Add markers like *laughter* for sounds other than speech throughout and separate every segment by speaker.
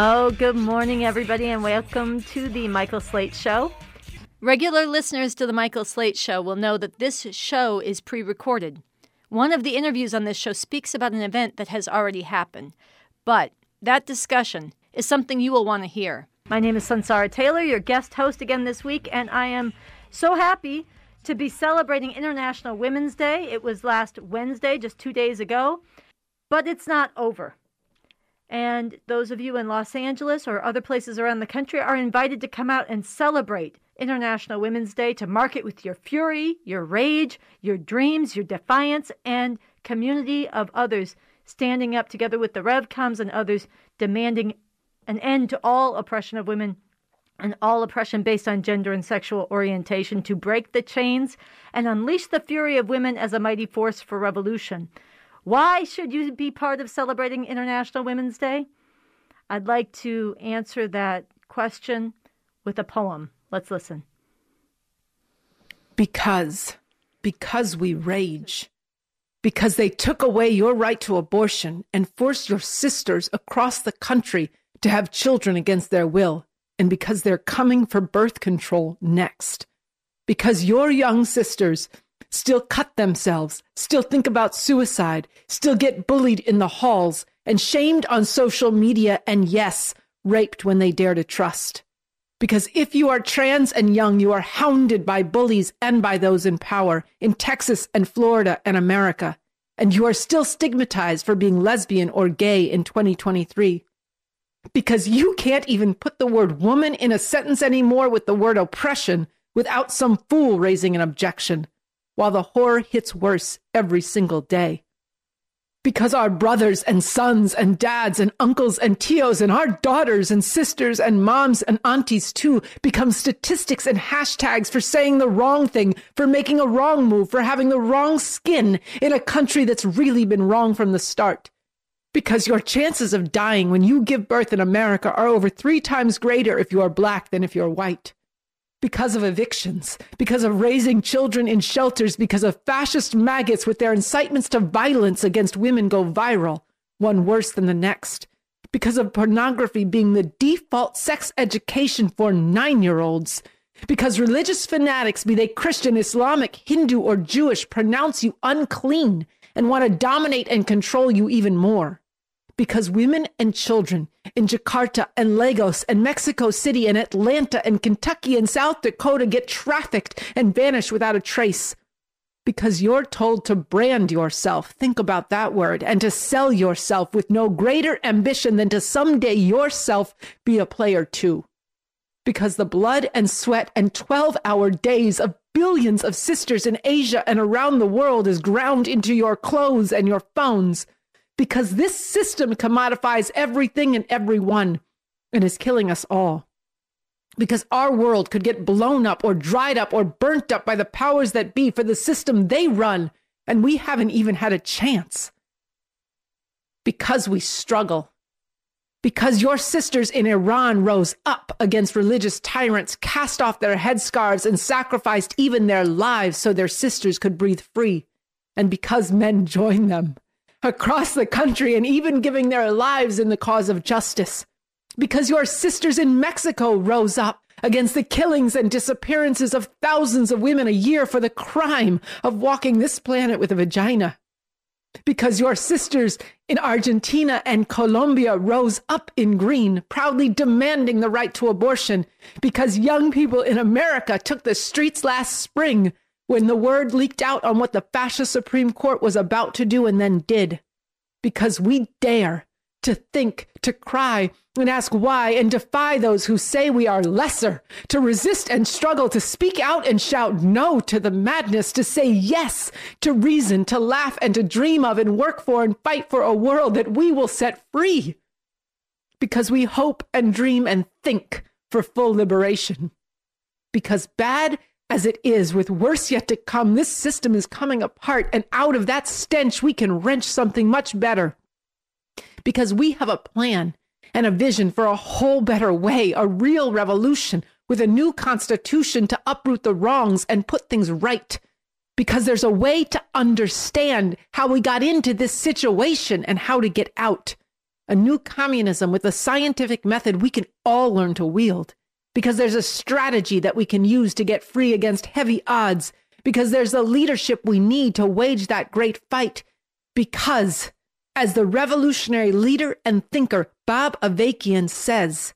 Speaker 1: Oh, good morning, everybody, and welcome to the Michael Slate Show. Regular listeners to the Michael Slate Show will know that this show is pre recorded. One of the interviews on this show speaks about an event that has already happened, but that discussion is something you will want to hear. My name is Sunsara Taylor, your guest host again this week, and I am so happy to be celebrating International Women's Day. It was last Wednesday, just two days ago, but it's not over. And those of you in Los Angeles or other places around the country are invited to come out and celebrate International Women's Day to mark it with your fury, your rage, your dreams, your defiance, and community of others standing up together with the RevComs and others demanding an end to all oppression of women and all oppression based on gender and sexual orientation to break the chains and unleash the fury of women as a mighty force for revolution. Why should you be part of celebrating International Women's Day? I'd like to answer that question with a poem. Let's listen.
Speaker 2: Because, because we rage. Because they took away your right to abortion and forced your sisters across the country to have children against their will. And because they're coming for birth control next. Because your young sisters still cut themselves, still think about suicide, still get bullied in the halls and shamed on social media, and yes, raped when they dare to trust. Because if you are trans and young, you are hounded by bullies and by those in power in Texas and Florida and America. And you are still stigmatized for being lesbian or gay in 2023. Because you can't even put the word woman in a sentence anymore with the word oppression without some fool raising an objection while the horror hits worse every single day. Because our brothers and sons and dads and uncles and tios and our daughters and sisters and moms and aunties too become statistics and hashtags for saying the wrong thing, for making a wrong move, for having the wrong skin in a country that's really been wrong from the start. Because your chances of dying when you give birth in America are over three times greater if you are black than if you're white because of evictions, because of raising children in shelters, because of fascist maggots with their incitements to violence against women go viral, one worse than the next, because of pornography being the default sex education for nine year olds, because religious fanatics, be they Christian, Islamic, Hindu, or Jewish, pronounce you unclean and want to dominate and control you even more because women and children in Jakarta and Lagos and Mexico City and Atlanta and Kentucky and South Dakota get trafficked and vanish without a trace. Because you're told to brand yourself, think about that word, and to sell yourself with no greater ambition than to someday yourself be a player too. Because the blood and sweat and 12 hour days of billions of sisters in Asia and around the world is ground into your clothes and your phones because this system commodifies everything and everyone and is killing us all. Because our world could get blown up or dried up or burnt up by the powers that be for the system they run, and we haven't even had a chance. Because we struggle. Because your sisters in Iran rose up against religious tyrants, cast off their headscarves, and sacrificed even their lives so their sisters could breathe free. And because men joined them across the country and even giving their lives in the cause of justice. Because your sisters in Mexico rose up against the killings and disappearances of thousands of women a year for the crime of walking this planet with a vagina. Because your sisters in Argentina and Colombia rose up in green, proudly demanding the right to abortion. Because young people in America took the streets last spring when the word leaked out on what the fascist Supreme Court was about to do and then did. Because we dare to think, to cry, and ask why, and defy those who say we are lesser, to resist and struggle, to speak out and shout no to the madness, to say yes to reason, to laugh and to dream of and work for and fight for a world that we will set free. Because we hope and dream and think for full liberation. Because bad as it is, with worse yet to come, this system is coming apart, and out of that stench, we can wrench something much better. Because we have a plan and a vision for a whole better way, a real revolution with a new constitution to uproot the wrongs and put things right. Because there's a way to understand how we got into this situation and how to get out. a new communism with a scientific method we can all learn to wield. Because there's a strategy that we can use to get free against heavy odds. Because there's the leadership we need to wage that great fight. Because, as the revolutionary leader and thinker Bob Avakian says,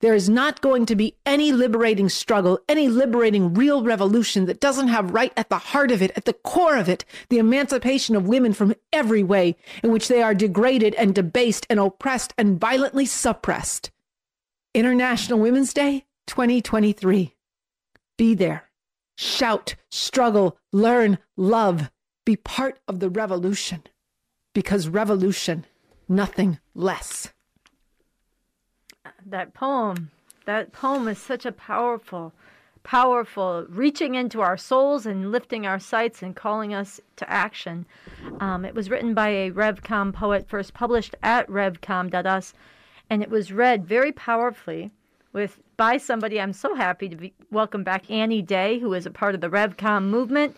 Speaker 2: there is not going to be any liberating struggle, any liberating real revolution that doesn't have right at the heart of it, at the core of it, the emancipation of women from every way in which they are degraded and debased and oppressed and violently suppressed. International Women's Day 2023. Be there. Shout, struggle, learn, love. Be part of the revolution. Because revolution, nothing less
Speaker 1: that poem. That poem is such a powerful, powerful, reaching into our souls and lifting our sights and calling us to action. Um, it was written by a RevCom poet, first published at revcom.us, and it was read very powerfully with by somebody. I'm so happy to be, welcome back Annie Day, who is a part of the RevCom movement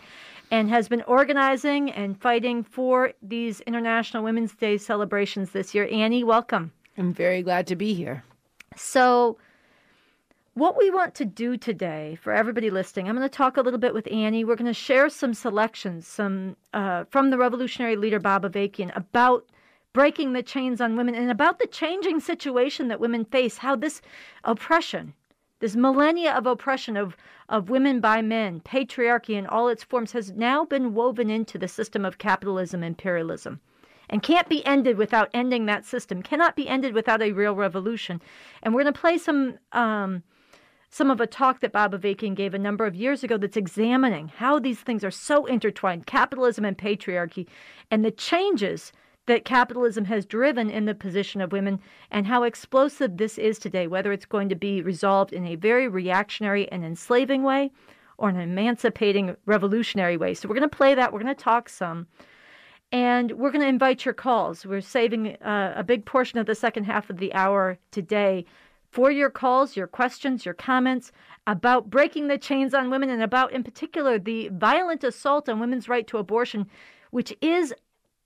Speaker 1: and has been organizing and fighting for these International Women's Day celebrations this year. Annie, welcome.
Speaker 2: I'm very glad to be here.
Speaker 1: So, what we want to do today for everybody listening, I'm going to talk a little bit with Annie. We're going to share some selections, some uh, from the revolutionary leader Bob Avakian about breaking the chains on women and about the changing situation that women face. How this oppression, this millennia of oppression of of women by men, patriarchy in all its forms, has now been woven into the system of capitalism, imperialism and can't be ended without ending that system, cannot be ended without a real revolution. And we're going to play some. Um, some of a talk that Bob Avakian gave a number of years ago that's examining how these things are so intertwined capitalism and patriarchy and the changes that capitalism has driven in the position of women and how explosive this is today, whether it's going to be resolved in a very reactionary and enslaving way or an emancipating revolutionary way. So we're going to play that. We're going to talk some. And we're going to invite your calls. We're saving uh, a big portion of the second half of the hour today for your calls, your questions, your comments about breaking the chains on women and about, in particular, the violent assault on women's right to abortion, which is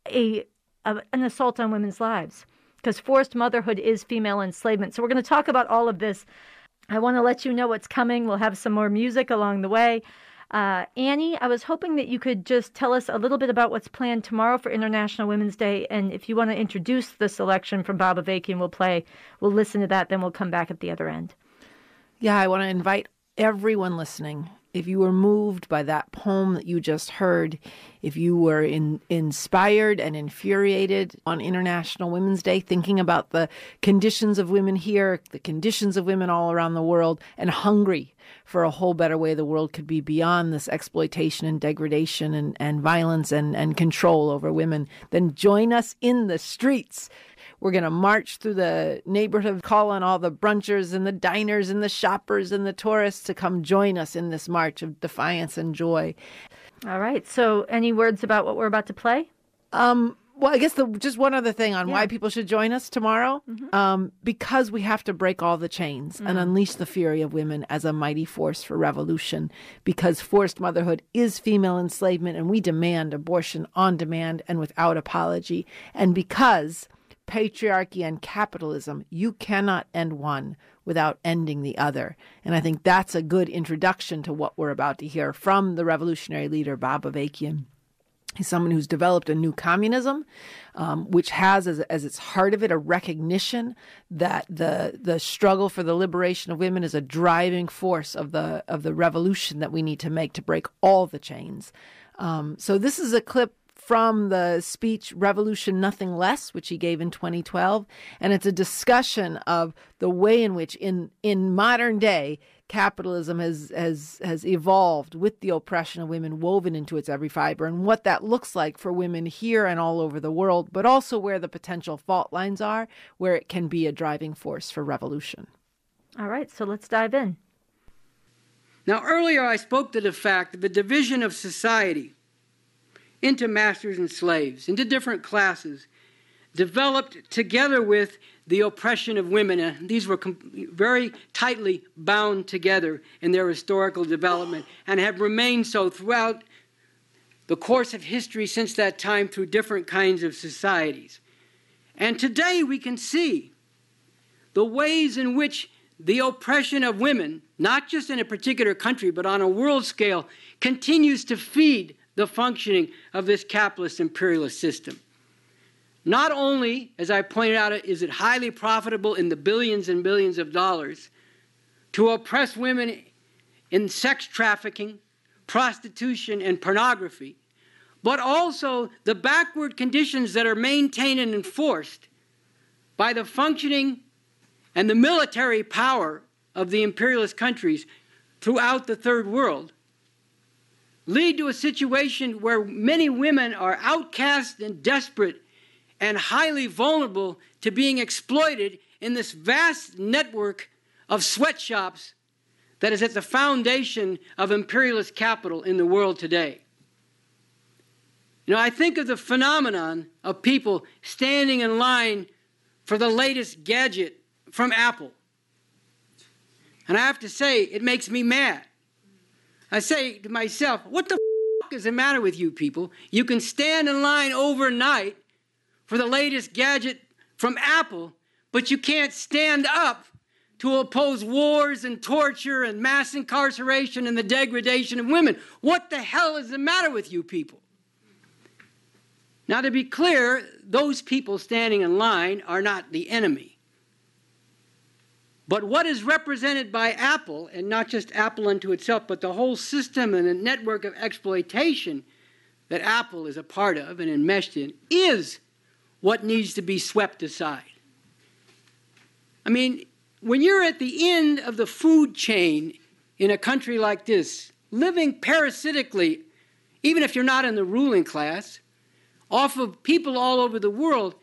Speaker 1: a, a an assault on women's lives because forced motherhood is female enslavement. So we're going to talk about all of this. I want to let you know what's coming. We'll have some more music along the way. Uh, Annie, I was hoping that you could just tell us a little bit about what's planned tomorrow for International Women's Day, and if you want to introduce the selection from Bob Avakian, we'll play. We'll listen to that, then we'll come back at the other end.
Speaker 2: Yeah, I want to invite everyone listening if you were moved by that poem that you just heard, if you were in, inspired and infuriated on International Women's Day, thinking about the conditions of women here, the conditions of women all around the world, and hungry for a whole better way the world could be beyond this exploitation and degradation and, and violence and, and control over women, then join us in the streets we're going to march through the neighborhood, call on all the brunchers and the diners and the shoppers and the tourists to come join us in this march of defiance and joy.
Speaker 1: All right. So, any words about what we're about to play?
Speaker 2: Um, well, I guess the, just one other thing on yeah. why people should join us tomorrow. Mm-hmm. Um, because we have to break all the chains mm-hmm. and mm. unleash the fury of women as a mighty force for revolution. Because forced motherhood is female enslavement, and we demand abortion on demand and without apology. And because patriarchy and capitalism, you cannot end one without ending the other. And I think that's a good introduction to what we're about to hear from the revolutionary leader, Bob Avakian. He's someone who's developed a new communism, um, which has as, as its heart of it a recognition that the the struggle for the liberation of women is a driving force of the of the revolution that we need to make to break all the chains. Um, so this is a clip from the speech Revolution Nothing Less, which he gave in 2012. And it's a discussion of the way in which, in, in modern day, capitalism has, has, has evolved with the oppression of women woven into its every fiber and what that looks like for women here and all over the world, but also where the potential fault lines are, where it can be a driving force for revolution.
Speaker 1: All right, so let's dive in.
Speaker 3: Now, earlier I spoke to the fact that the division of society into masters and slaves, into different classes, developed together with the oppression of women. And these were very tightly bound together in their historical development and have remained so throughout the course of history since that time through different kinds of societies. And today we can see the ways in which the oppression of women, not just in a particular country, but on a world scale, continues to feed the functioning of this capitalist imperialist system. Not only, as I pointed out, is it highly profitable in the billions and billions of dollars to oppress women in sex trafficking, prostitution, and pornography, but also the backward conditions that are maintained and enforced by the functioning and the military power of the imperialist countries throughout the third world lead to a situation where many women are outcast and desperate and highly vulnerable to being exploited in this vast network of sweatshops that is at the foundation of imperialist capital in the world today. You know, I think of the phenomenon of people standing in line for the latest gadget from Apple. And I have to say, it makes me mad. I say to myself, what the f- is the matter with you people? You can stand in line overnight for the latest gadget from Apple, but you can't stand up to oppose wars and torture and mass incarceration and the degradation of women. What the hell is the matter with you people? Now, to be clear, those people standing in line are not the enemy. But what is represented by Apple, and not just Apple unto itself, but the whole system and the network of exploitation that Apple is a part of and enmeshed in, is what needs to be swept aside. I mean, when you're at the end of the food chain in a country like this, living parasitically, even if you're not in the ruling class, off of people all over the world,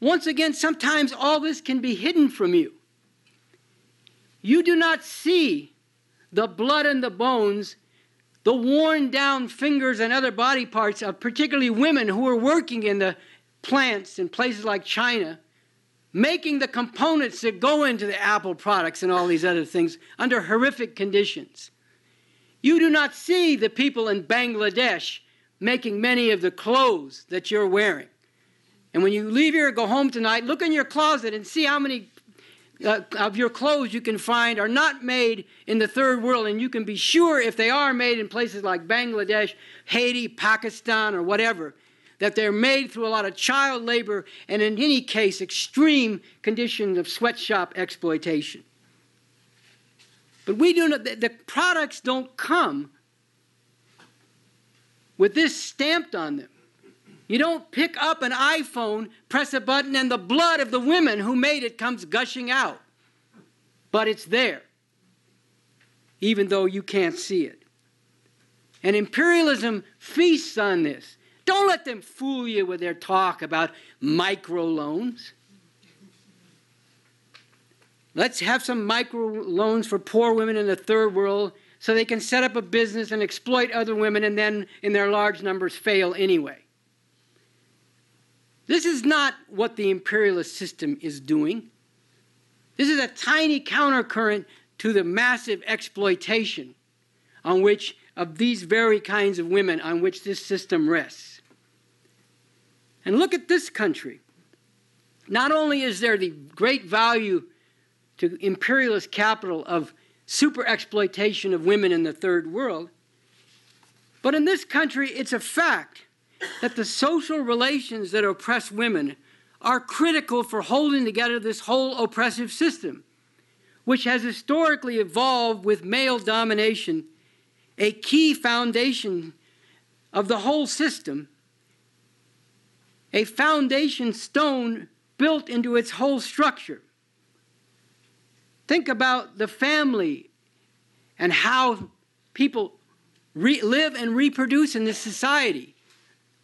Speaker 3: once again, sometimes all this can be hidden from you. You do not see the blood and the bones, the worn down fingers and other body parts of particularly women who are working in the plants in places like China, making the components that go into the Apple products and all these other things under horrific conditions. You do not see the people in Bangladesh making many of the clothes that you're wearing. And when you leave here, and go home tonight, look in your closet and see how many uh, of your clothes you can find are not made in the third world. And you can be sure if they are made in places like Bangladesh, Haiti, Pakistan, or whatever, that they're made through a lot of child labor and, in any case, extreme conditions of sweatshop exploitation. But we do not, the, the products don't come with this stamped on them. You don't pick up an iPhone, press a button, and the blood of the women who made it comes gushing out. But it's there, even though you can't see it. And imperialism feasts on this. Don't let them fool you with their talk about microloans. Let's have some microloans for poor women in the third world so they can set up a business and exploit other women and then, in their large numbers, fail anyway. This is not what the imperialist system is doing. This is a tiny countercurrent to the massive exploitation on which of these very kinds of women on which this system rests. And look at this country. Not only is there the great value to imperialist capital of super exploitation of women in the third world. But in this country, it's a fact that the social relations that oppress women are critical for holding together this whole oppressive system, which has historically evolved with male domination, a key foundation of the whole system, a foundation stone built into its whole structure. Think about the family and how people live and reproduce in this society.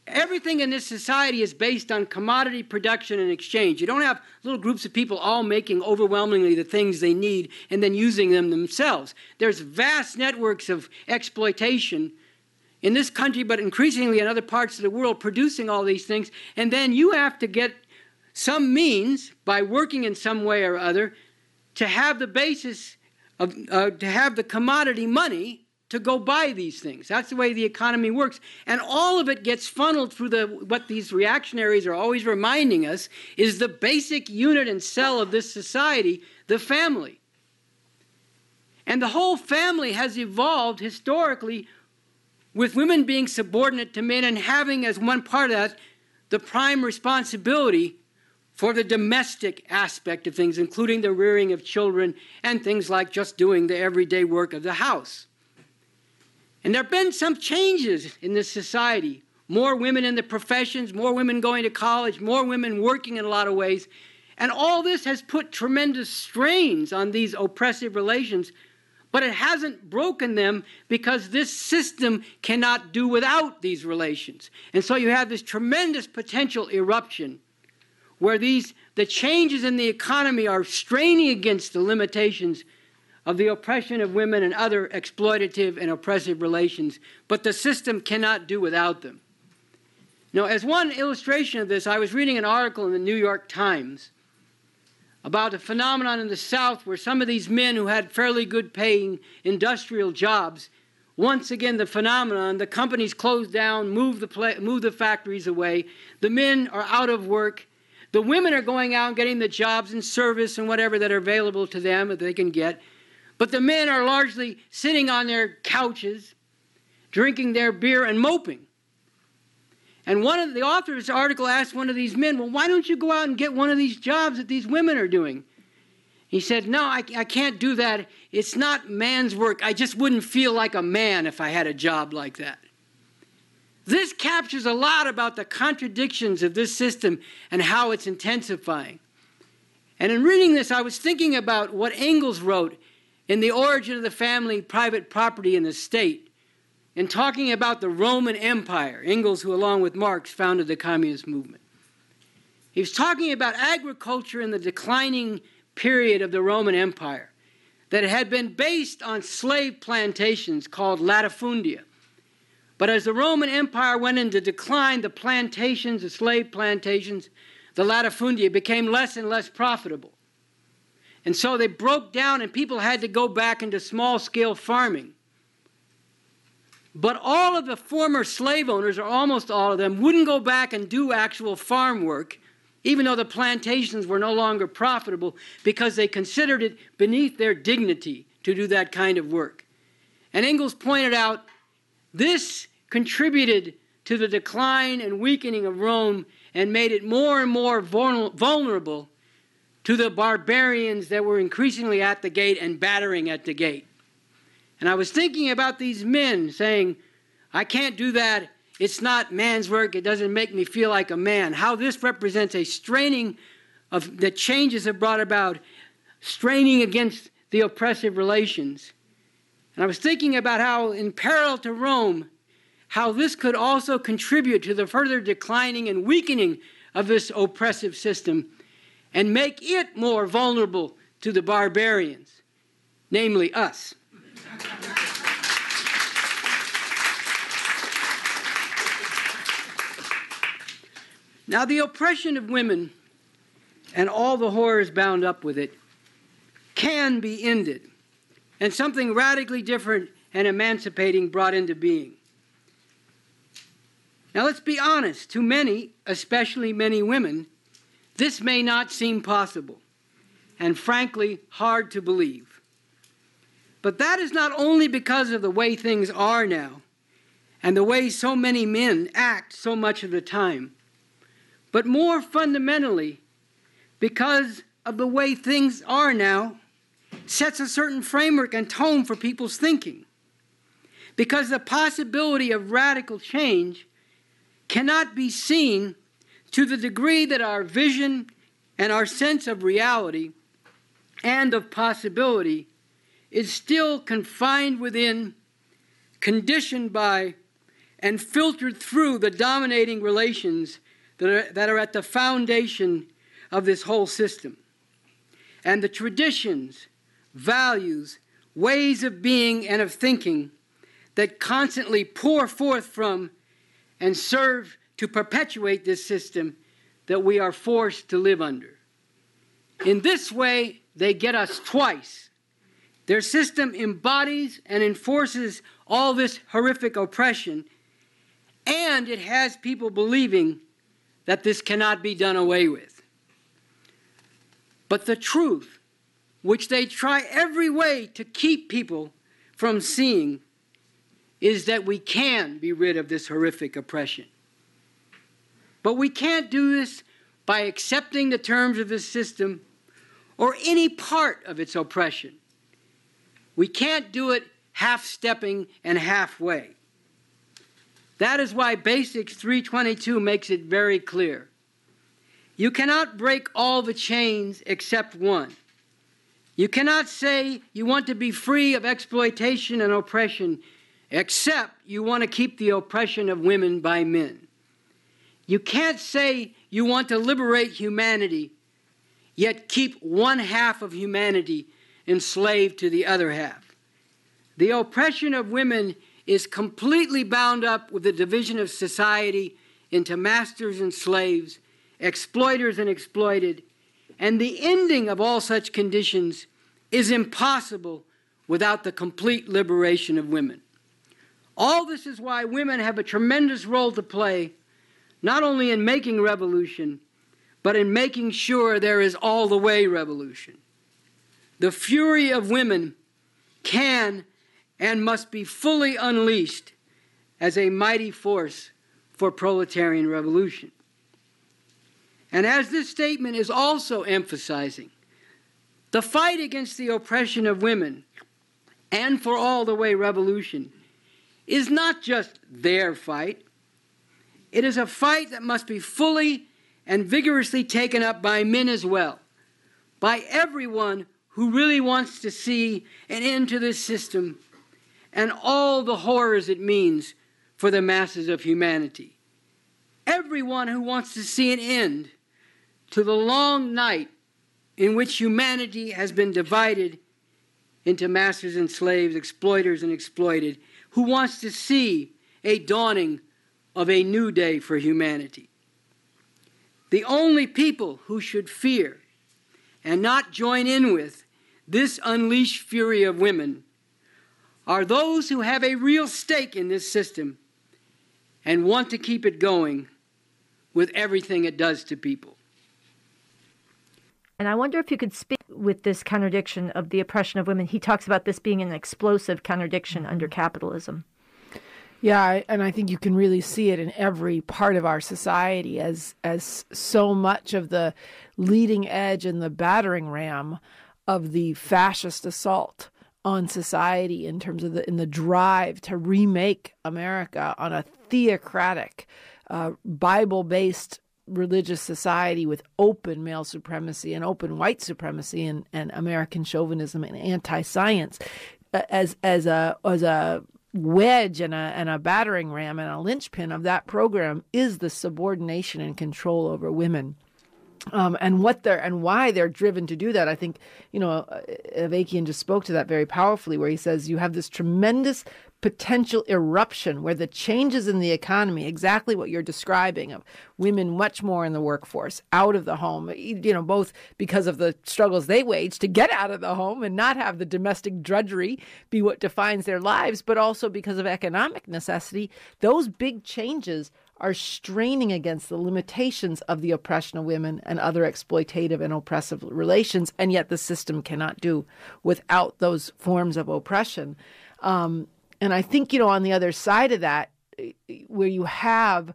Speaker 3: Everything in this society is based on commodity production and exchange. You don't have little groups of people all making overwhelmingly the things they need and then using them themselves. There's vast networks of exploitation in this country, but increasingly in other parts of the world, producing all these things. And then you have to get some means by working in some way or other to have the basis of, uh, to have the commodity money to go buy these things. That's the way the economy works. And all of it gets funneled through the what these reactionaries are always reminding us is the basic unit and cell of this society, the family. And the whole family has evolved historically with women being subordinate to men and having as one part of that the prime responsibility for the domestic aspect of things, including the rearing of children and things like just doing the everyday work of the house. And there have been some changes in this society. More women in the professions, more women going to college, more women working in a lot of ways. And all this has put tremendous strains on these oppressive relations, but it hasn't broken them because this system cannot do without these relations. And so you have this tremendous potential eruption where these the changes in the economy are straining against the limitations of the oppression of women and other exploitative and oppressive relations, but the system cannot do without them. Now, as one illustration of this, I was reading an article in the New York Times about a phenomenon in the South where some of these men who had fairly good paying industrial jobs, once again, the phenomenon, the companies closed down, move the, move the factories away, the men are out of work, the women are going out and getting the jobs and service and whatever that are available to them that they can get. But the men are largely sitting on their couches, drinking their beer and moping. And one of the authors of the article asked one of these men, Well, why don't you go out and get one of these jobs that these women are doing? He said, No, I, I can't do that. It's not man's work. I just wouldn't feel like a man if I had a job like that. This captures a lot about the contradictions of this system and how it's intensifying. And in reading this, I was thinking about what Engels wrote in The Origin of the Family, Private Property, and the State, in talking about the Roman Empire, Engels, who along with Marx founded the communist movement. He was talking about agriculture in the declining period of the Roman Empire that had been based on slave plantations called latifundia. But as the Roman Empire went into decline, the plantations, the slave plantations, the latifundia became less and less profitable. And so they broke down, and people had to go back into small scale farming. But all of the former slave owners, or almost all of them, wouldn't go back and do actual farm work, even though the plantations were no longer profitable, because they considered it beneath their dignity to do that kind of work. And Engels pointed out this contributed to the decline and weakening of Rome and made it more and more vulnerable to the barbarians that were increasingly at the gate and battering at the gate. And I was thinking about these men saying, I can't do that. It's not man's work. It doesn't make me feel like a man. How this represents a straining of the changes have brought about, straining against the oppressive relations. And I was thinking about how, in parallel to Rome, how this could also contribute to the further declining and weakening of this oppressive system and make it more vulnerable to the barbarians, namely us. now, the oppression of women and all the horrors bound up with it can be ended, and something radically different and emancipating brought into being. Now, let's be honest, to many, especially many women, this may not seem possible, and frankly, hard to believe. But that is not only because of the way things are now and the way so many men act so much of the time, but more fundamentally because of the way things are now sets a certain framework and tone for people's thinking. Because the possibility of radical change cannot be seen to the degree that our vision and our sense of reality and of possibility is still confined within, conditioned by, and filtered through the dominating relations that are, that are at the foundation of this whole system. And the traditions, values, ways of being and of thinking that constantly pour forth from and serve to perpetuate this system that we are forced to live under. In this way, they get us twice. Their system embodies and enforces all this horrific oppression, and it has people believing that this cannot be done away with. But the truth, which they try every way to keep people from seeing, is that we can be rid of this horrific oppression. But we can't do this by accepting the terms of the system or any part of its oppression. We can't do it half stepping and halfway. That is why Basics 322 makes it very clear. You cannot break all the chains except one. You cannot say you want to be free of exploitation and oppression except you want to keep the oppression of women by men. You can't say you want to liberate humanity, yet keep one half of humanity enslaved to the other half. The oppression of women is completely bound up with the division of society into masters and slaves, exploiters and exploited, and the ending of all such conditions is impossible without the complete liberation of women. All this is why women have a tremendous role to play, not only in making revolution, but in making sure there is all the way revolution. The fury of women can and must be fully unleashed as a mighty force for proletarian revolution. And as this statement is also emphasizing, the fight against the oppression of women and for all the way revolution is not just their fight, it is a fight that must be fully and vigorously taken up by men as well, by everyone who really wants to see an end to this system and all the horrors it means for the masses of humanity. Everyone who wants to see an end to the long night in which humanity has been divided into masters and slaves, exploiters and exploited, who wants to see a dawning of a new day for humanity. The only people who should fear and not join in with this unleashed fury of women are those who have a real stake in this system and want to keep it going with everything it does to people.
Speaker 1: And I wonder if you could speak with this contradiction of the oppression of women. He talks about this being an explosive contradiction under capitalism.
Speaker 2: Yeah, and I think you can really see it in every part of our society as as so much of the leading edge and the battering ram of the fascist assault on society in terms of the in the drive to remake America on a theocratic, uh, Bible based religious society with open male supremacy and open white supremacy and, and American chauvinism and anti science uh, as as a as a wedge and a and a battering ram and a linchpin of that program is the subordination and control over women. Um, and what they're and why they're driven to do that. I think you know Avakian just spoke to that very powerfully, where he says you have this tremendous potential eruption where the changes in the economy, exactly what you're describing, of women much more in the workforce, out of the home, you know, both because of the struggles they wage to get out of the home and not have the domestic drudgery be what defines their lives, but also because of economic necessity, those big changes are straining against the limitations of the oppression of women and other exploitative and oppressive relations, and yet the system cannot do without those forms of oppression. Um, and I think, you know, on the other side of that, where you have,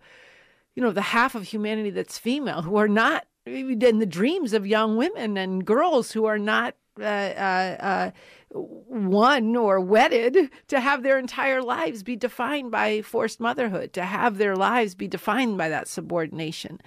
Speaker 2: you know, the half of humanity that's female who are not in the dreams of young women and girls who are not uh, uh, uh, won or wedded to have their entire lives be defined by forced motherhood, to have their lives be defined by that subordination.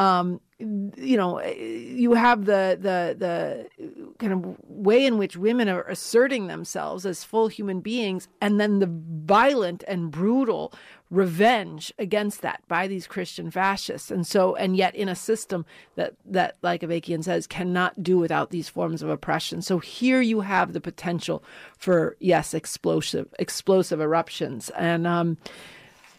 Speaker 2: Um, you know, you have the the the kind of way in which women are asserting themselves as full human beings, and then the violent and brutal revenge against that by these Christian fascists. And so, and yet in a system that, that like Avakian says, cannot do without these forms of oppression. So here you have the potential for, yes, explosive, explosive eruptions. And, um,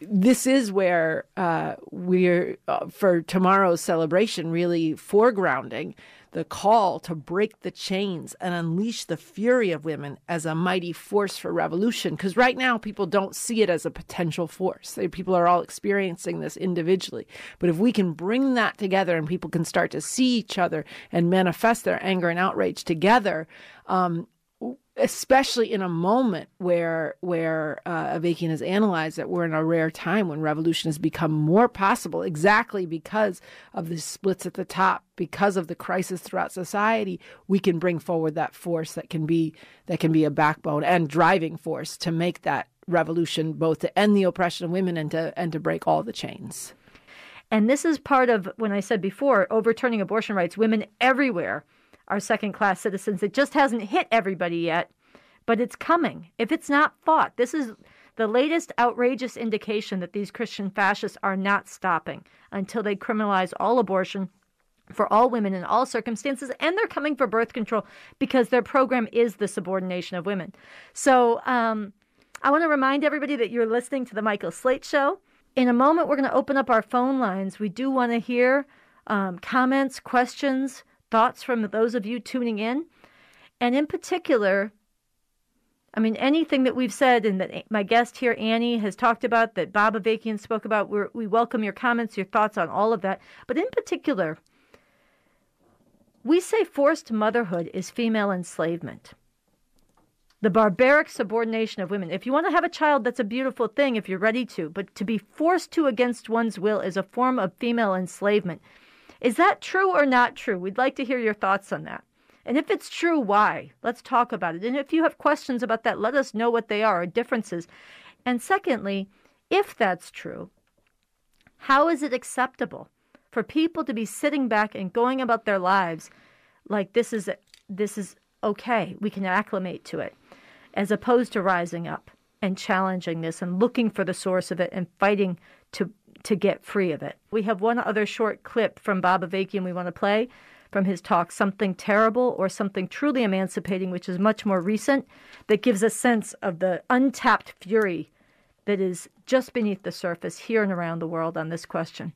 Speaker 2: this is where uh, we're, uh, for tomorrow's celebration, really foregrounding the call to break the chains and unleash the fury of women as a mighty force for revolution. Because right now, people don't see it as a potential force. They, people are all experiencing this individually. But if we can bring that together and people can start to see each other and manifest their anger and outrage together, um, especially in a moment where where uh, Avakian has analyzed that we're in a rare time when revolution has become more possible, exactly because of the splits at the top, because of the crisis throughout society. We can bring forward that force that can be that can be a backbone and driving force to make that revolution, both to end the oppression of women and to and to break all the chains.
Speaker 1: And this is part of when I said before, overturning abortion rights. Women everywhere are second class citizens. It just hasn't hit everybody yet, but it's coming. If it's not fought, this is the latest outrageous indication that these Christian fascists are not stopping until they criminalize all abortion for all women in all circumstances, and they're coming for birth control because their program is the subordination of women. So um, I want to remind everybody that you're listening to the Michael Slate Show. In a moment, we're going to open up our phone lines. We do want to hear um, comments, questions, thoughts from those of you tuning in. And in particular, I mean, anything that we've said and that my guest here, Annie, has talked about, that Bob Avakian spoke about, we we welcome your comments, your thoughts on all of that. But in particular, we say forced motherhood is female enslavement. The barbaric subordination of women. If you want to have a child, that's a beautiful thing if you're ready to, but to be forced to against one's will is a form of female enslavement. Is that true or not true? We'd like to hear your thoughts on that. And if it's true, why? Let's talk about it. And if you have questions about that, let us know what they are or differences. And secondly, if that's true, how is it acceptable for people to be sitting back and going about their lives like this is this is okay, we can acclimate to it, as opposed to rising up and challenging this and looking for the source of it and fighting to to get free of it. We have one other short clip from Bob Avakian we want to play from his talk, Something Terrible or Something Truly Emancipating, which is much more recent, that gives a sense of the untapped fury that is just beneath the surface here and around the world on this question.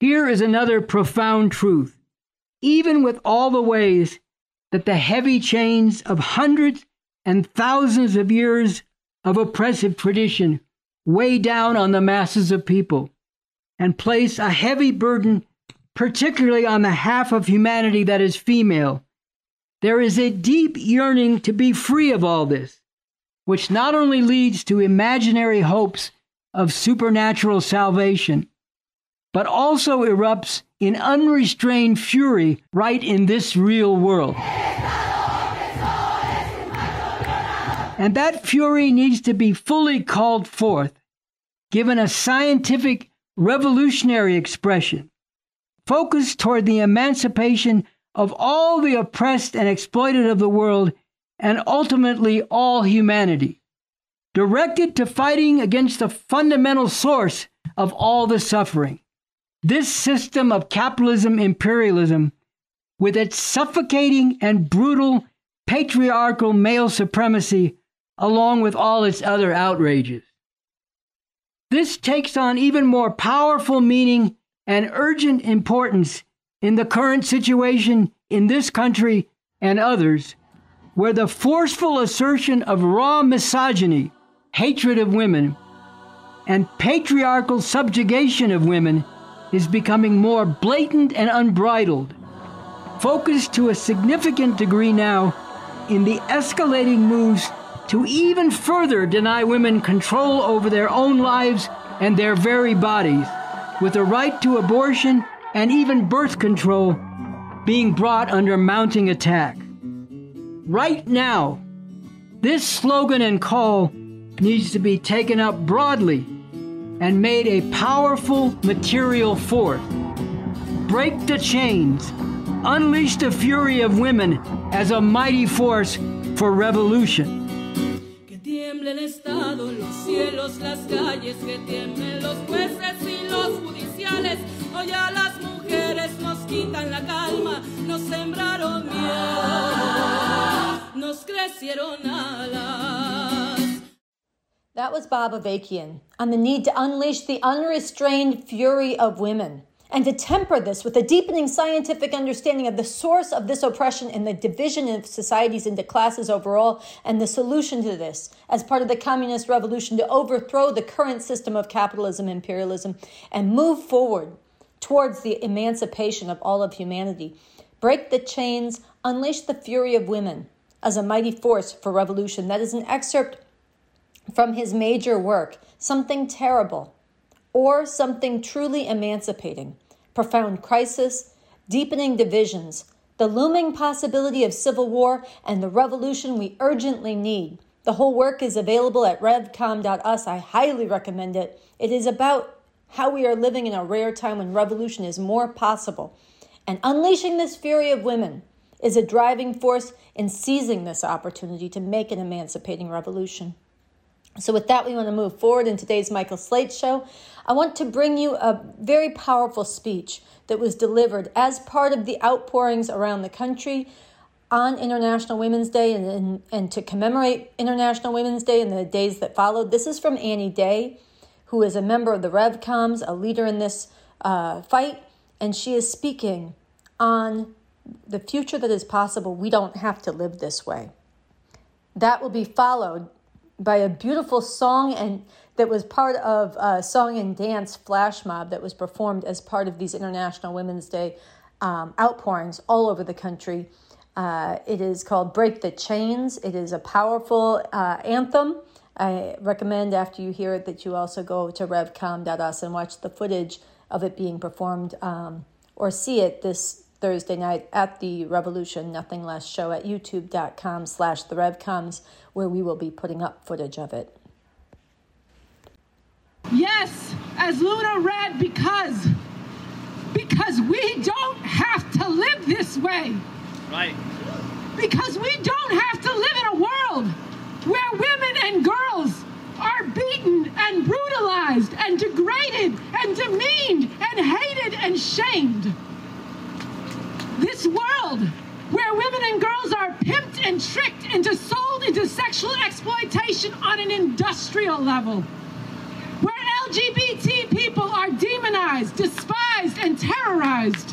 Speaker 3: Here is another profound truth. Even with all the ways that the heavy chains of hundreds and thousands of years of oppressive tradition weigh down on the masses of people and place a heavy burden, particularly on the half of humanity that is female. There is a deep yearning to be free of all this, which not only leads to imaginary hopes of supernatural salvation, but also erupts in unrestrained fury right in this real world. And that fury needs to be fully called forth given a scientific revolutionary expression, focused toward the emancipation of all the oppressed and exploited of the world and ultimately all humanity, directed to fighting against the fundamental source of all the suffering. This system of capitalism imperialism, with its suffocating and brutal patriarchal male supremacy, along with all its other outrages. This takes on even more powerful meaning and urgent importance in the current situation in this country and others, where the forceful assertion of raw misogyny, hatred of women, and patriarchal subjugation of women is becoming more blatant and unbridled, focused to a significant degree now in the escalating moves to even further deny women control over their own lives and their very bodies, with the right to abortion and even birth control being brought under mounting attack. Right now, this slogan and call needs to be taken up broadly and made a powerful material force. Break the chains, unleash the fury of women as a mighty force for revolution.
Speaker 4: Cielos, las calles, que los jueces y los judiciales. Hoy a las mujeres nos quitan la calma, nos sembraron miedo, nos crecieron alas.
Speaker 1: That was Bob Avakian on the need to unleash the unrestrained fury of women and to temper this with a deepening scientific understanding of the source of this oppression and the division of societies into classes overall, and the solution to this as part of the communist revolution to overthrow the current system of capitalism, imperialism, and move forward towards the emancipation of all of humanity. Break the chains, unleash the fury of women as a mighty force for revolution. That is an excerpt from his major work, Something Terrible or something truly emancipating, profound crisis, deepening divisions, the looming possibility of civil war, and the revolution we urgently need. The whole work is available at revcom.us. I highly recommend it. It is about how we are living in a rare time when revolution is more possible. And unleashing this fury of women is a driving force in seizing this opportunity to make an emancipating revolution. So, with that, we want to move forward in today's Michael Slate show. I want to bring you a very powerful speech that was delivered as part of the outpourings around the country on International Women's Day and, and, and to commemorate International Women's Day and the days that followed. This is from Annie Day, who is a member of the RevComs, a leader in this uh, fight, and she is speaking on the future that is possible. We don't have to live this way. That will be followed by a beautiful song and that was part of a song and dance flash mob that was performed as part of these International Women's Day um, outpourings all over the country. Uh, it is called Break the Chains. It is a powerful uh, anthem. I recommend after you hear it that you also go to revcom.us and watch the footage of it being performed um, or see it this Thursday night at the Revolution Nothing Less show at youtube.com slash the revcoms where we will be putting up footage of it.
Speaker 5: Yes, as Luna read, because because we don't have to live this way.
Speaker 6: Right.
Speaker 5: Because we don't have to live in a world where women and girls are beaten and brutalized and degraded and demeaned and hated and shamed. This world where women and girls are pimped and tricked into sold into sexual exploitation on an industrial level. Where LGBT people are demonized, despised, and terrorized.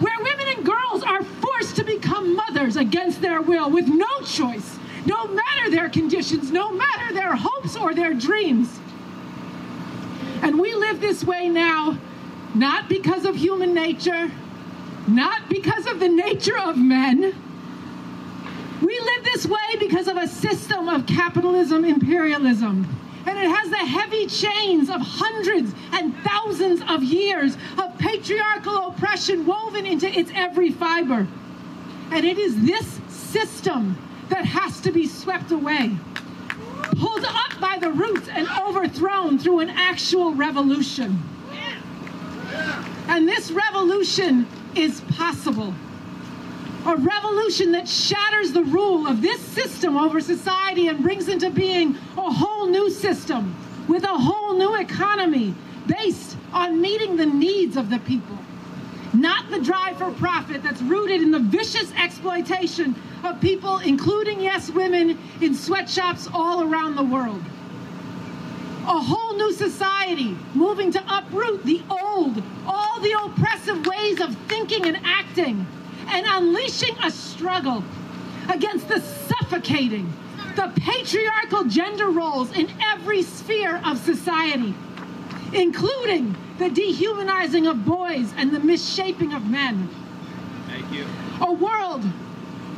Speaker 5: Where women and girls are forced to become mothers against their will with no choice, no matter their conditions, no matter their hopes or their dreams. And we live this way now, not because of human nature, not because of the nature of men. We live this way because of a system of capitalism, imperialism. And it has the heavy chains of hundreds and thousands of years of patriarchal oppression woven into its every fiber. And it is this system that has to be swept away, pulled up by the roots, and overthrown through an actual revolution. And this revolution is possible. A revolution that shatters the rule of this system over society and brings into being a whole new system with a whole new economy based on meeting the needs of the people. Not the drive for profit that's rooted in the vicious exploitation of people, including, yes, women, in sweatshops all around the world a whole new society moving to uproot the old, all the oppressive ways of thinking and acting, and unleashing a struggle against the suffocating, the patriarchal gender roles in every sphere of society, including the dehumanizing of boys and the misshaping of men.
Speaker 6: Thank you.
Speaker 5: A world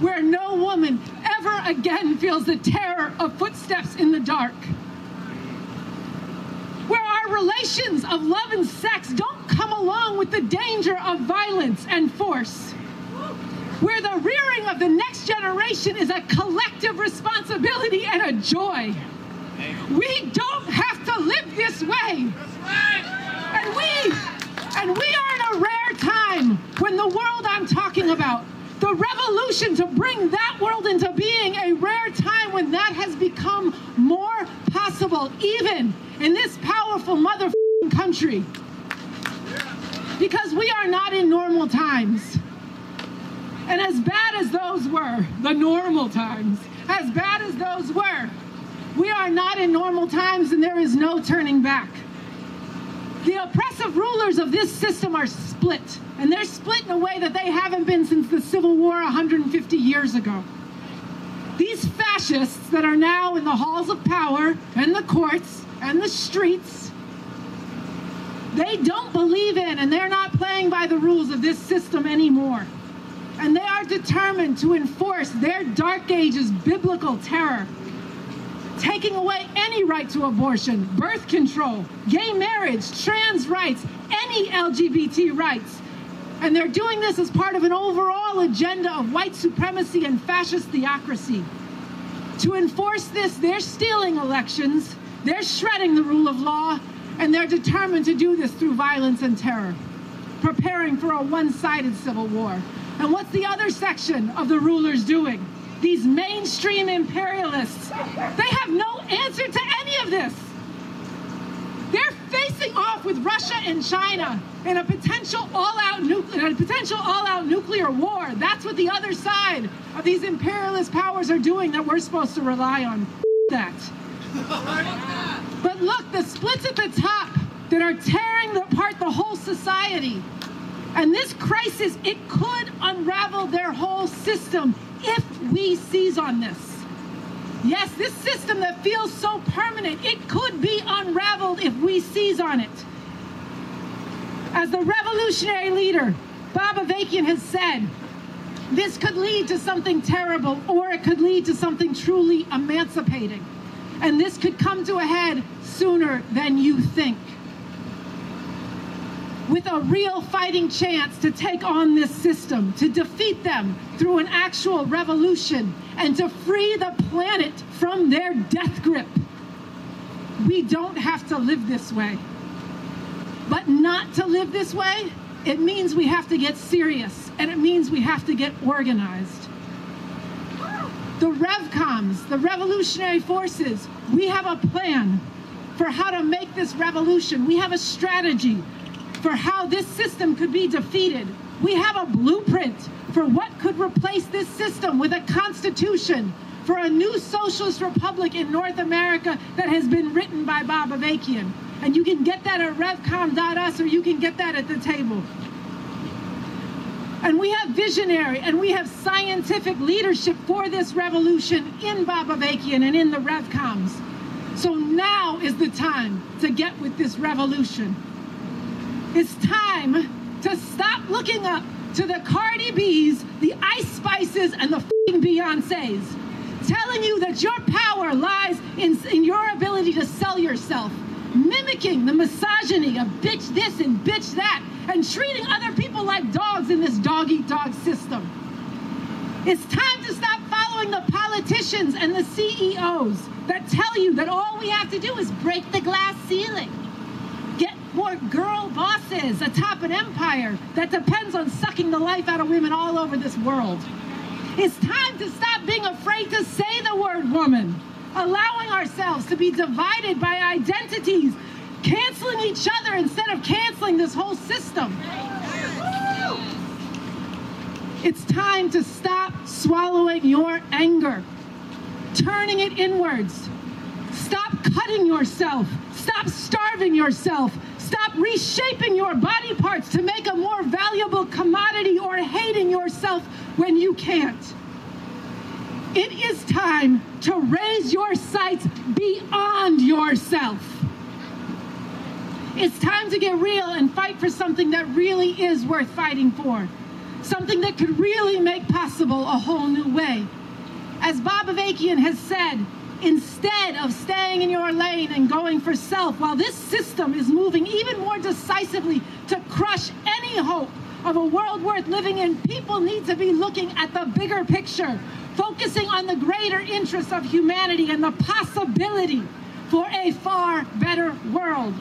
Speaker 5: where no woman ever again feels the terror of footsteps in the dark relations of love and sex don't come along with the danger of violence and force, where the rearing of the next generation is a collective responsibility and a joy. We don't have to live this way. And we and we are in a rare time when the world I'm talking about, the revolution to bring that world into being, a rare time when that has become more possible, even in this powerful mother country. Because we are not in normal times. And as bad as those were, the normal times, as bad as those were, we are not in normal times and there is no turning back. The oppressive rulers of this system are split, and they're split in a way that they haven't been since the Civil War 150 years ago. These fascists that are now in the halls of power and the courts and the streets, they don't believe in and they're not playing by the rules of this system anymore. And they are determined to enforce their Dark Ages biblical terror taking away any right to abortion, birth control, gay marriage, trans rights, any LGBT rights. And they're doing this as part of an overall agenda of white supremacy and fascist theocracy. To enforce this, they're stealing elections, they're shredding the rule of law, and they're determined to do this through violence and terror, preparing for a one sided civil war. And what's the other section of the rulers doing? These mainstream imperialists, they have no answer to any of this. They're facing off with Russia and China in a potential all-out nuclear, potential all-out nuclear war. That's what the other side of these imperialist powers are doing that we're supposed to rely on. that. But look, the splits at the top that are tearing apart the whole society. And this crisis, it could unravel their whole system if we seize on this. Yes, this system that feels so permanent, it could be unraveled if we seize on it. As the revolutionary leader, Bob Avakian has said, this could lead to something terrible or it could lead to something truly emancipating. And this could come to a head sooner than you think with a real fighting chance to take on this system, to defeat them through an actual revolution, and to free the planet from their death grip. We don't have to live this way. But not to live this way, it means we have to get serious, and it means we have to get organized. The RevComs, the revolutionary forces, we have a plan for how to make this revolution. We have a strategy for how this system could be defeated. We have a blueprint for what could replace this system with a constitution for a new socialist republic in North America that has been written by Bob Avakian. And you can get that at revcom.us or you can get that at the table. And we have visionary and we have scientific leadership for this revolution in Bob Avakian and in the RevComs. So now is the time to get with this revolution. It's time to stop looking up to the Cardi B's, the Ice Spices, and the Beyonces, telling you that your power lies in, in your ability to sell yourself, mimicking the misogyny of bitch this and bitch that, and treating other people like dogs in this dog eat dog system. It's time to stop following the politicians and the CEOs that tell you that all we have to do is break the glass ceiling more girl bosses atop an empire that depends on sucking the life out of women all over this world. It's time to stop being afraid to say the word woman, allowing ourselves to be divided by identities, canceling each other instead of canceling this whole system. It's time to stop swallowing your anger, turning it inwards. Stop cutting yourself. Stop starving yourself. Stop reshaping your body parts to make a more valuable commodity or hating yourself when you can't. It is time to raise your sights beyond yourself. It's time to get real and fight for something that really is worth fighting for. Something that could really make possible a whole new way. As Bob Avakian has said, instead of staying in your lane and going for self, while this system is moving even more decisively to crush any hope of a world worth living in, people need to be looking at the bigger picture, focusing on the greater interests of humanity and the possibility for a far better world,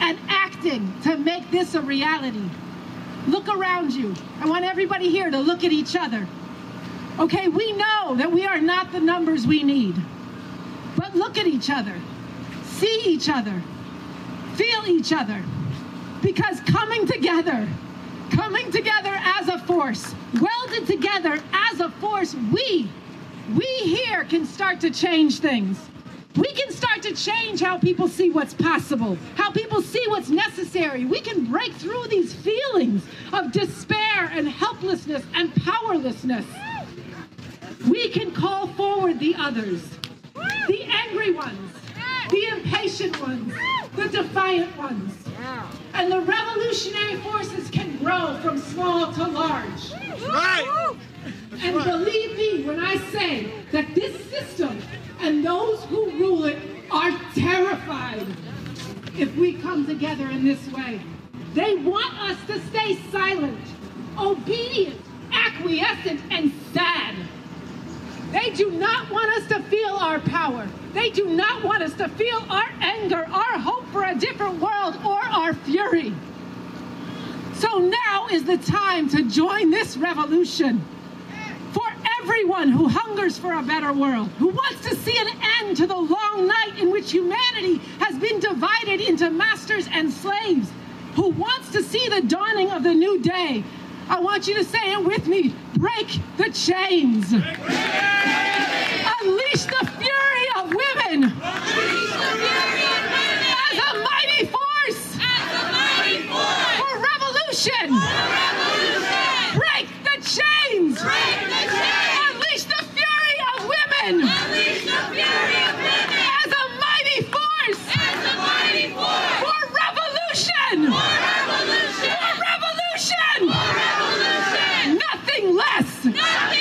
Speaker 5: and acting to make this a reality. Look around you. I want everybody here to look at each other. Okay, we know that we are not the numbers we need. But look at each other, see each other, feel each other. Because coming together, coming together as a force, welded together as a force, we, we here can start to change things. we can start to change how people see what's possible, how people see what's necessary. We can break through these feelings of despair and helplessness and powerlessness. We can call forward the others, the angry ones, the impatient ones, the defiant ones. And the revolutionary forces can grow from small to large.
Speaker 6: Right.
Speaker 5: And believe me when I say that this system and those who rule it are terrified if we come together in this way. They want us to stay silent, obedient, acquiescent, and sad. They do not want us to feel our power. They do not want us to feel our anger, our hope for a different world, or our fury. So now is the time to join this revolution. For everyone who hungers for a better world, who wants to see an end to the long night in which humanity has been divided into masters and slaves, who wants to see the dawning of the new day, I want you to say it with me break the chains. Unleash the fury of women. As a mighty force. For revolution. Break the chains. Unleash the fury of women. As a mighty force. For revolution. For revolution. Nothing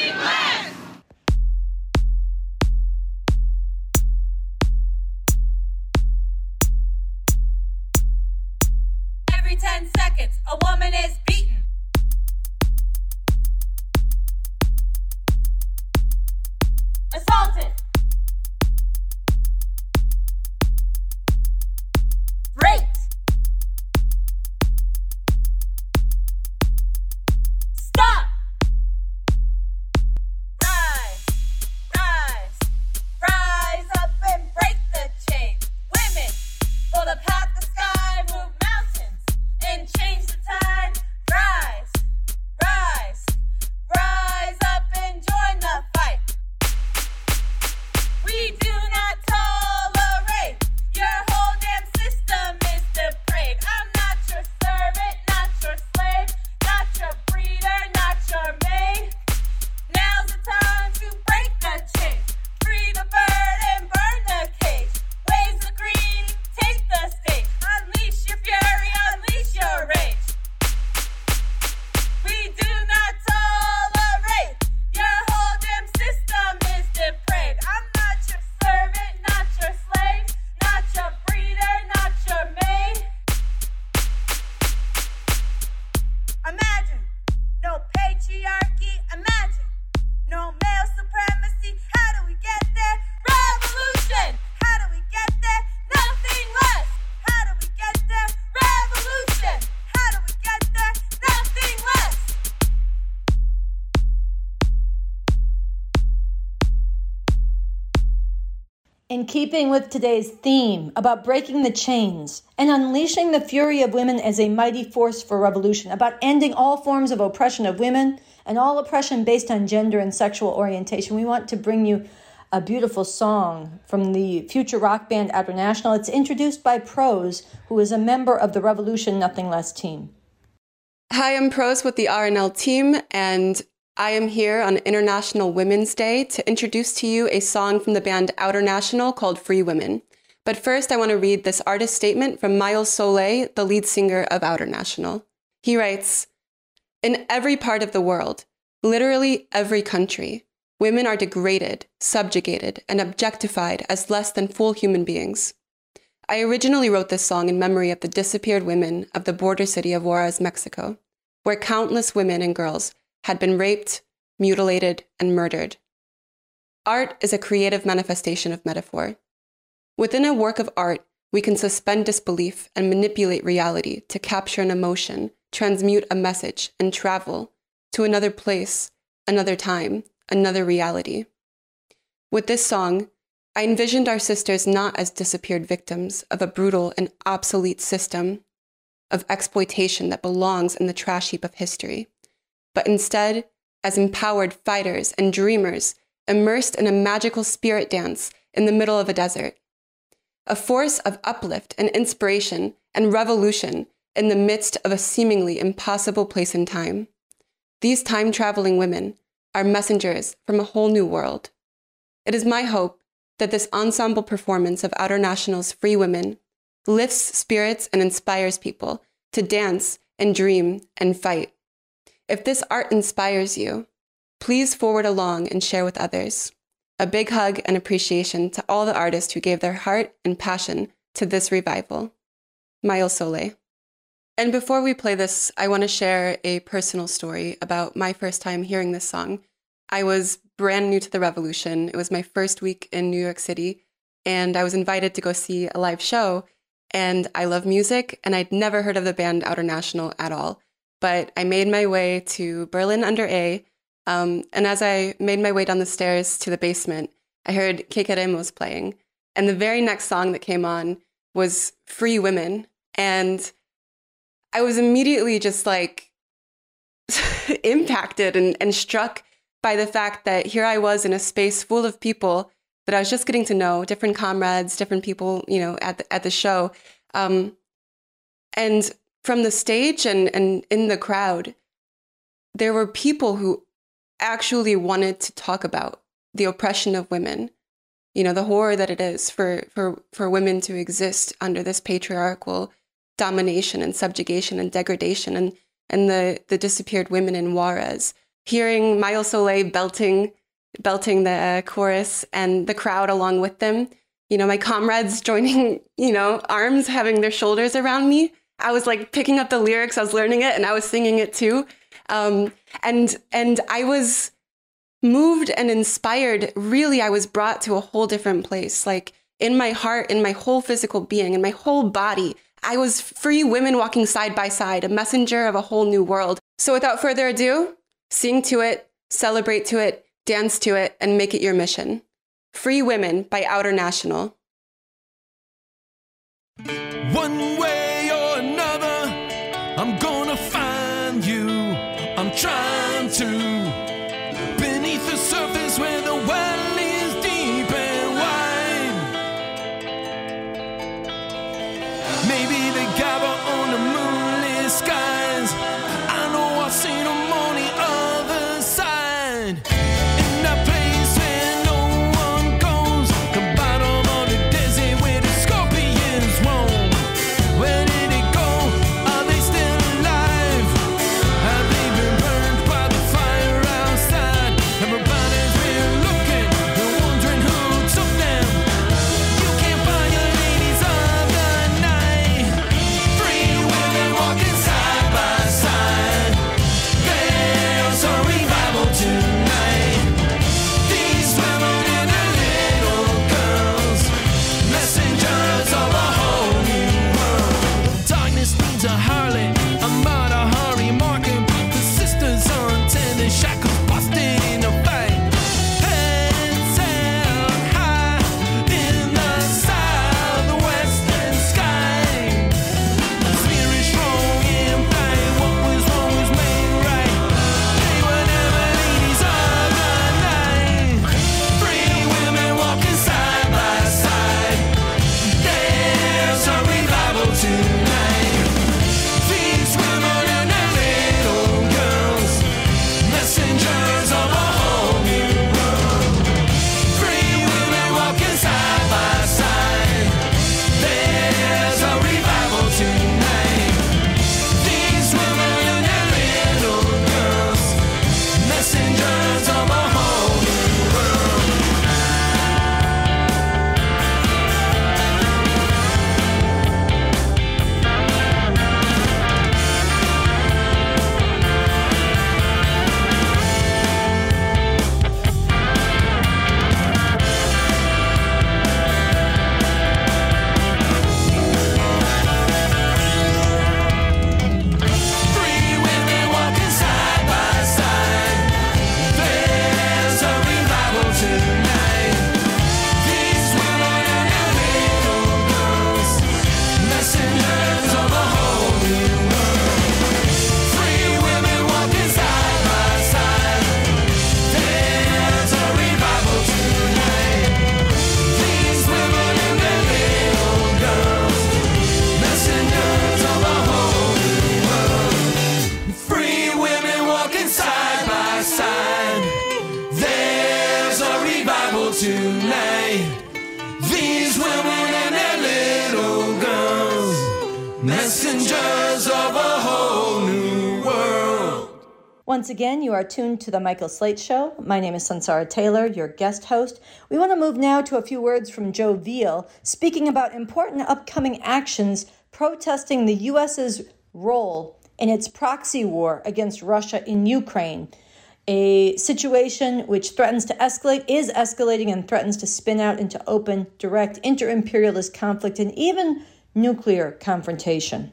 Speaker 1: keeping with today's theme about breaking the chains and unleashing the fury of women as a mighty force for revolution, about ending all forms of oppression of women and all oppression based on gender and sexual orientation, we want to bring you a beautiful song from the future rock band Outernational. It's introduced by Prose, who is a member of the Revolution Nothing Less team.
Speaker 7: Hi, I'm Prose with the RNL team, and I am here on International Women's Day to introduce to you a song from the band Outernational called Free Women. But first, I want to read this artist statement from Miles Solay, the lead singer of Outernational. He writes In every part of the world, literally every country, women are degraded, subjugated, and objectified as less than full human beings. I originally wrote this song in memory of the disappeared women of the border city of Juarez, Mexico, where countless women and girls had been raped, mutilated, and murdered. Art is a creative manifestation of metaphor. Within a work of art, we can suspend disbelief and manipulate reality to capture an emotion, transmute a message, and travel to another place, another time, another reality. With this song, I envisioned our sisters not as disappeared victims of a brutal and obsolete system of exploitation that belongs in the trash heap of history, but instead as empowered fighters and dreamers immersed in a magical spirit dance in the middle of a desert. a force of uplift and inspiration and revolution in the midst of a seemingly impossible place and time. These time traveling women are messengers from a whole new world. It is my hope that this ensemble performance of Outernational's Free Women lifts spirits and inspires people to dance and dream and fight. If this art inspires you, please forward along and share with others. A big hug and appreciation to all the artists who gave their heart and passion to this revival. Miles Solay. And before we play this, I want to share a personal story about my first time hearing this song. I was brand new to the revolution. It was my first week in New York City, and I was invited to go see a live show. And I love music, and I'd never heard of the band Outernational at all. But I made my way to Berlin under A, um, and as I made my way down the stairs to the basement, I heard Que Queremos playing. And the very next song that came on was Free Women. And I was immediately just like *laughs* impacted and, and struck by the fact that here I was in a space full of people that I was just getting to know, different comrades, different people, you know, at the, at the show. Um, and from the stage and, and in the crowd, there were people who actually wanted to talk about the oppression of women, you know, the horror that it is for, for, for women to exist under this patriarchal domination and subjugation and degradation and, and the, the disappeared women in Juarez. Hearing Miles Solay belting, belting the uh, chorus and the crowd along with them, you know, my comrades joining, *laughs* you know, arms, having their shoulders around me. I was like picking up the lyrics, I was learning it, and I was singing it too. Um, and and I was moved and inspired. Really, I was brought to a whole different place. Like in my heart, in my whole physical being, in my whole body, I was free women walking side by side, a messenger of a whole new world. So without further ado, sing to it, celebrate to it, dance to it, and make it your mission. Free Women by Outernational.
Speaker 8: One way are
Speaker 1: tuned to the Michael Slate Show. My name is Sunsara Taylor, your guest host. We want to move now to a few words from Joe Veale, speaking about important upcoming actions protesting the U.S.'s role in its proxy war against Russia in Ukraine. A situation which threatens to escalate, is escalating, and threatens to spin out into open, direct inter imperialist conflict and even nuclear confrontation.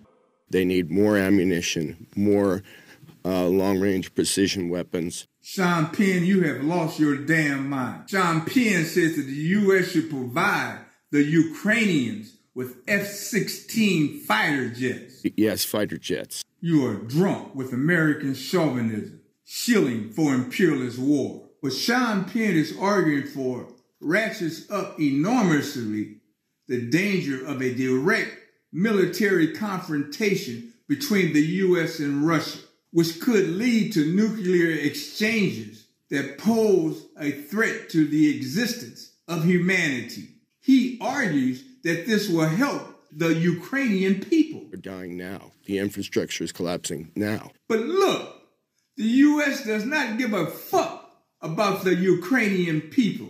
Speaker 9: They need more ammunition, more uh, long range precision weapons.
Speaker 10: Sean Penn, you have lost your damn mind. Sean Penn says that the U.S. should provide the Ukrainians with F 16 fighter jets.
Speaker 9: Yes, fighter jets.
Speaker 10: You are drunk with American chauvinism, shilling for imperialist war. What Sean Penn is arguing for ratchets up enormously the danger of a direct military confrontation between the U.S. and Russia, which could lead to nuclear exchanges that pose a threat to the existence of humanity. He argues that this will help the Ukrainian people.
Speaker 9: They're dying now. The infrastructure is collapsing now.
Speaker 10: But look, the U.S. does not give a fuck about the Ukrainian people.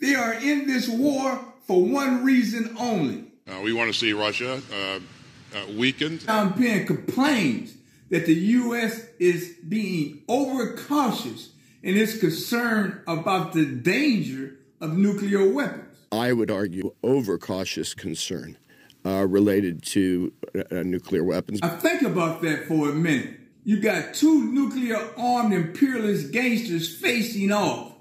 Speaker 10: They are in this war for one reason only.
Speaker 11: Uh, we want to see Russia uh, uh, weakened.
Speaker 10: Sean Penn complains that the U.S. is being overcautious in its concern about the danger of nuclear weapons.
Speaker 9: I would argue overcautious concern uh, related to uh, nuclear weapons.
Speaker 10: I think about that for a minute. You got two nuclear armed imperialist gangsters facing off,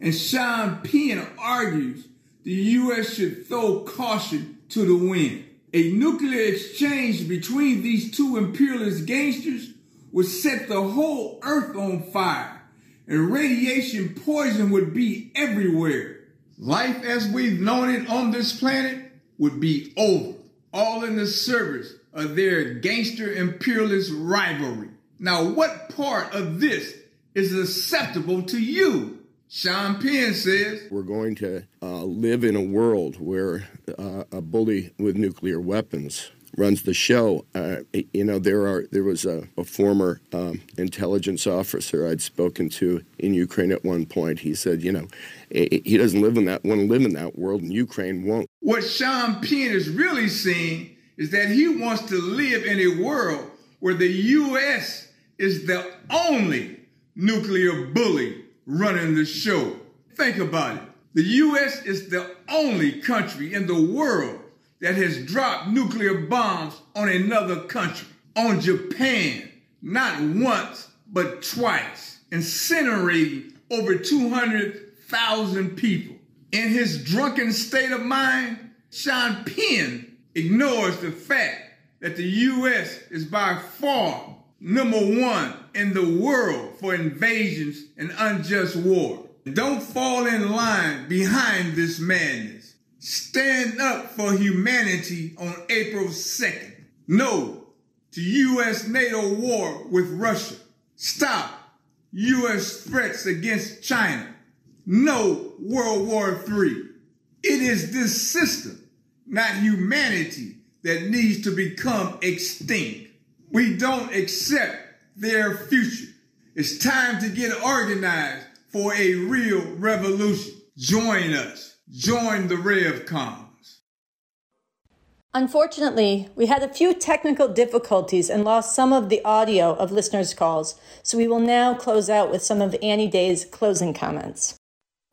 Speaker 10: and Sean Penn argues the U.S. should throw caution to the wind. A nuclear exchange between these two imperialist gangsters would set the whole earth on fire, and radiation poison would be everywhere. Life as we've known it on this planet would be over, all in the service of their gangster imperialist rivalry. Now, what part of this is acceptable to you? Sean Penn says
Speaker 9: We're going to uh, live in a world where uh, a bully with nuclear weapons runs the show. Uh, you know, there are there was a, a former um, intelligence officer I'd spoken to in Ukraine at one point. He said, you know, he doesn't live in that want to live in that world, and Ukraine won't.
Speaker 10: What Sean Penn is really saying is that he wants to live in a world where the U.S. is the only nuclear bully running the show. Think about it. The U.S. is the only country in the world that has dropped nuclear bombs on another country, on Japan, not once, but twice, incinerating over 200,000 people. In his drunken state of mind, Sean Penn ignores the fact that the U.S. is by far number one in the world for invasions and unjust war. Don't fall in line behind this madness. Stand up for humanity on April 2nd. No to U.S. NATO war with Russia. Stop U.S. threats against China. No World War III. It is this system, not humanity, that needs to become extinct. We don't accept their future. It's time to get organized for a real revolution. Join us. Join the RevComs.
Speaker 1: Unfortunately, we had a few technical difficulties and lost some of the audio of listeners' calls, so we will now close out with some of Annie Day's closing comments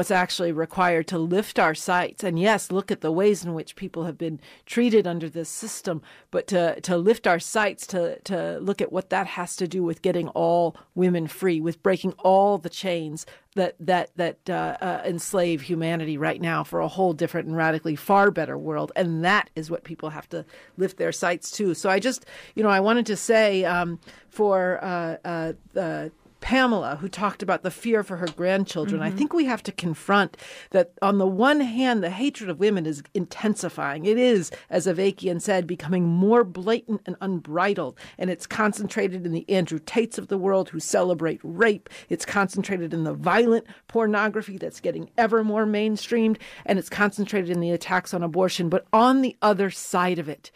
Speaker 2: what's actually required to lift our sights. And yes, look at the ways in which people have been treated under this system, but to, to lift our sights, to, to look at what that has to do with getting all women free, with breaking all the chains that that that uh, uh, enslave humanity right now for a whole different and radically far better world, and that is what people have to lift their sights to. So I just, you know, I wanted to say um, for uh, uh the Pamela, who talked about the fear for her grandchildren. Mm-hmm. I think we have to confront that on the one hand, the hatred of women is intensifying. It is, as Avakian said, becoming more blatant and unbridled. And it's concentrated in the Andrew Tates of the world who celebrate rape. It's concentrated in the violent pornography that's getting ever more mainstreamed. And it's concentrated in the attacks on abortion. But on the other side of it,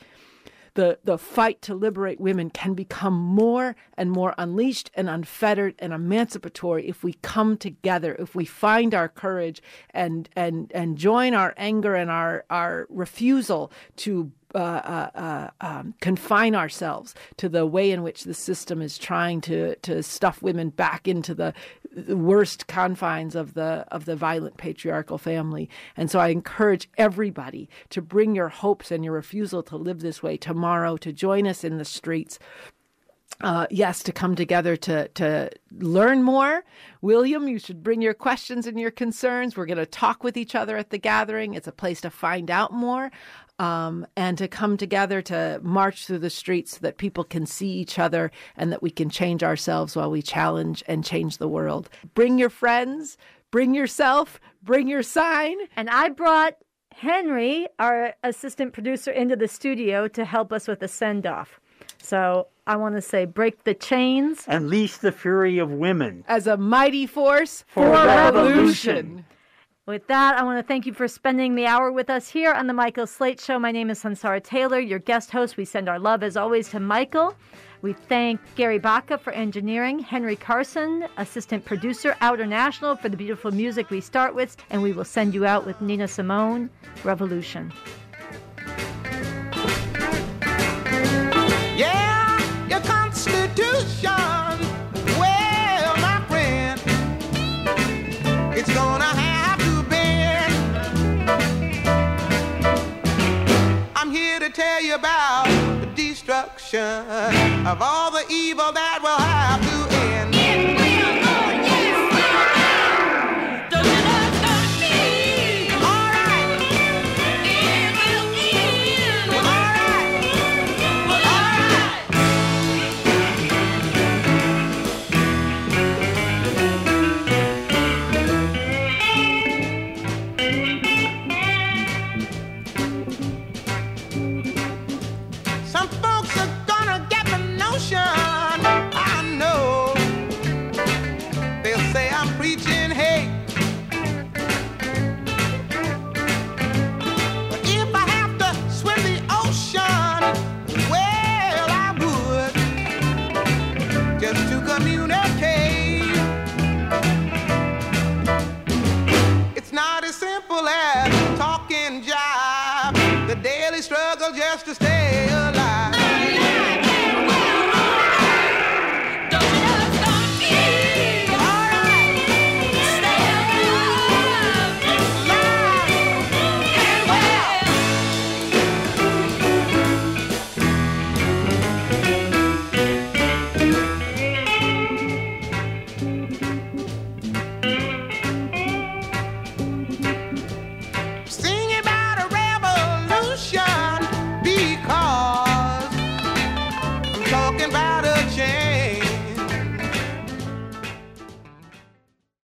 Speaker 2: the, the fight to liberate women can become more and more unleashed and unfettered and emancipatory if we come together, if we find our courage and and and join our anger and our our refusal to uh, uh, uh, um, confine ourselves to the way in which the system is trying to to stuff women back into the, worst confines of the of the violent patriarchal family. And so I encourage everybody to bring your hopes and your refusal to live this way tomorrow to join us in the streets uh, yes, to come together to to learn more. William, you should bring your questions and your concerns. We're going to talk with each other at the gathering. It's a place to find out more um, and to come together to march through the streets so that people can see each other and that we can change ourselves while we challenge and change the world. Bring your friends, bring yourself, bring your sign.
Speaker 1: And I brought Henry, our assistant producer, into the studio to help us with the send off. So I want to say break the chains.
Speaker 12: Unleash the fury of women.
Speaker 2: As a mighty force
Speaker 12: for, for revolution. revolution.
Speaker 1: With that, I want to thank you for spending the hour with us here on the Michael Slate Show. My name is Sunsara Taylor, your guest host. We send our love, as always, to Michael. We thank Gary Baca for engineering, Henry Carson, assistant producer, Outernational, for the beautiful music we start with, and we will send you out with Nina Simone, Revolution.
Speaker 13: Yeah, of all the evil that will have